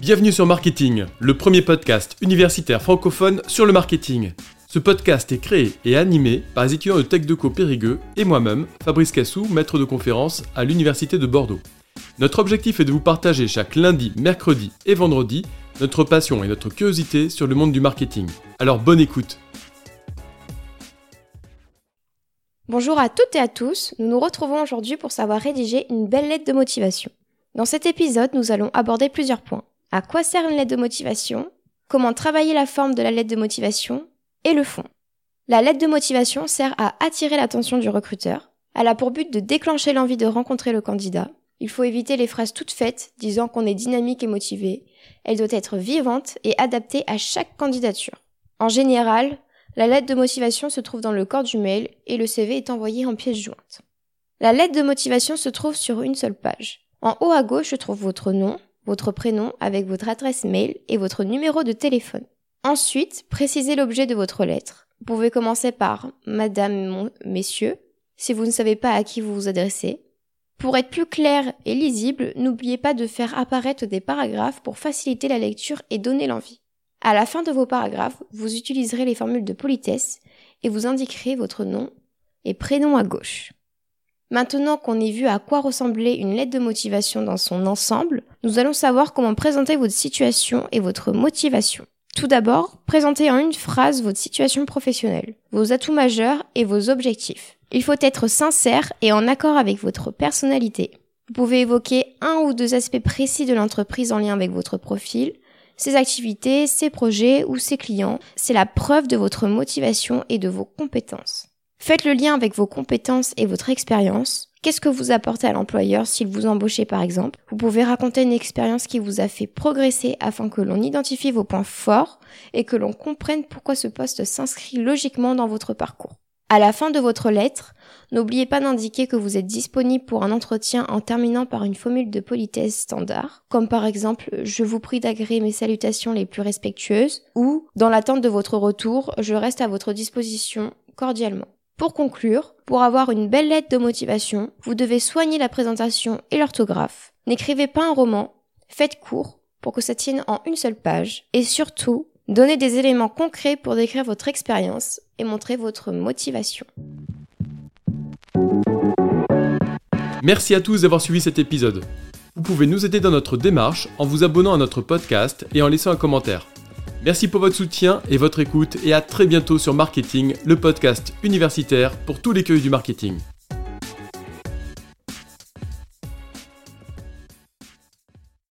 Bienvenue sur Marketing, le premier podcast universitaire francophone sur le marketing. Ce podcast est créé et animé par les étudiants de TechDeco Périgueux et moi-même, Fabrice Cassou, maître de conférence à l'Université de Bordeaux. Notre objectif est de vous partager chaque lundi, mercredi et vendredi notre passion et notre curiosité sur le monde du marketing. Alors bonne écoute Bonjour à toutes et à tous, nous nous retrouvons aujourd'hui pour savoir rédiger une belle lettre de motivation. Dans cet épisode, nous allons aborder plusieurs points. À quoi sert une lettre de motivation? Comment travailler la forme de la lettre de motivation? Et le fond. La lettre de motivation sert à attirer l'attention du recruteur. Elle a pour but de déclencher l'envie de rencontrer le candidat. Il faut éviter les phrases toutes faites disant qu'on est dynamique et motivé. Elle doit être vivante et adaptée à chaque candidature. En général, la lettre de motivation se trouve dans le corps du mail et le CV est envoyé en pièce jointe. La lettre de motivation se trouve sur une seule page. En haut à gauche se trouve votre nom, votre prénom avec votre adresse mail et votre numéro de téléphone. Ensuite, précisez l'objet de votre lettre. Vous pouvez commencer par Madame, Messieurs, si vous ne savez pas à qui vous vous adressez. Pour être plus clair et lisible, n'oubliez pas de faire apparaître des paragraphes pour faciliter la lecture et donner l'envie. À la fin de vos paragraphes, vous utiliserez les formules de politesse et vous indiquerez votre nom et prénom à gauche. Maintenant qu'on ait vu à quoi ressemblait une lettre de motivation dans son ensemble, nous allons savoir comment présenter votre situation et votre motivation. Tout d'abord, présentez en une phrase votre situation professionnelle, vos atouts majeurs et vos objectifs. Il faut être sincère et en accord avec votre personnalité. Vous pouvez évoquer un ou deux aspects précis de l'entreprise en lien avec votre profil, ses activités, ses projets ou ses clients. C'est la preuve de votre motivation et de vos compétences. Faites le lien avec vos compétences et votre expérience. Qu'est-ce que vous apportez à l'employeur s'il vous embauchez par exemple? Vous pouvez raconter une expérience qui vous a fait progresser afin que l'on identifie vos points forts et que l'on comprenne pourquoi ce poste s'inscrit logiquement dans votre parcours. À la fin de votre lettre, n'oubliez pas d'indiquer que vous êtes disponible pour un entretien en terminant par une formule de politesse standard, comme par exemple je vous prie d'agréer mes salutations les plus respectueuses ou dans l'attente de votre retour, je reste à votre disposition cordialement. Pour conclure, pour avoir une belle lettre de motivation, vous devez soigner la présentation et l'orthographe. N'écrivez pas un roman, faites court pour que ça tienne en une seule page et surtout, donnez des éléments concrets pour décrire votre expérience et montrer votre motivation. Merci à tous d'avoir suivi cet épisode. Vous pouvez nous aider dans notre démarche en vous abonnant à notre podcast et en laissant un commentaire. Merci pour votre soutien et votre écoute et à très bientôt sur Marketing, le podcast universitaire pour tous les cueils du marketing.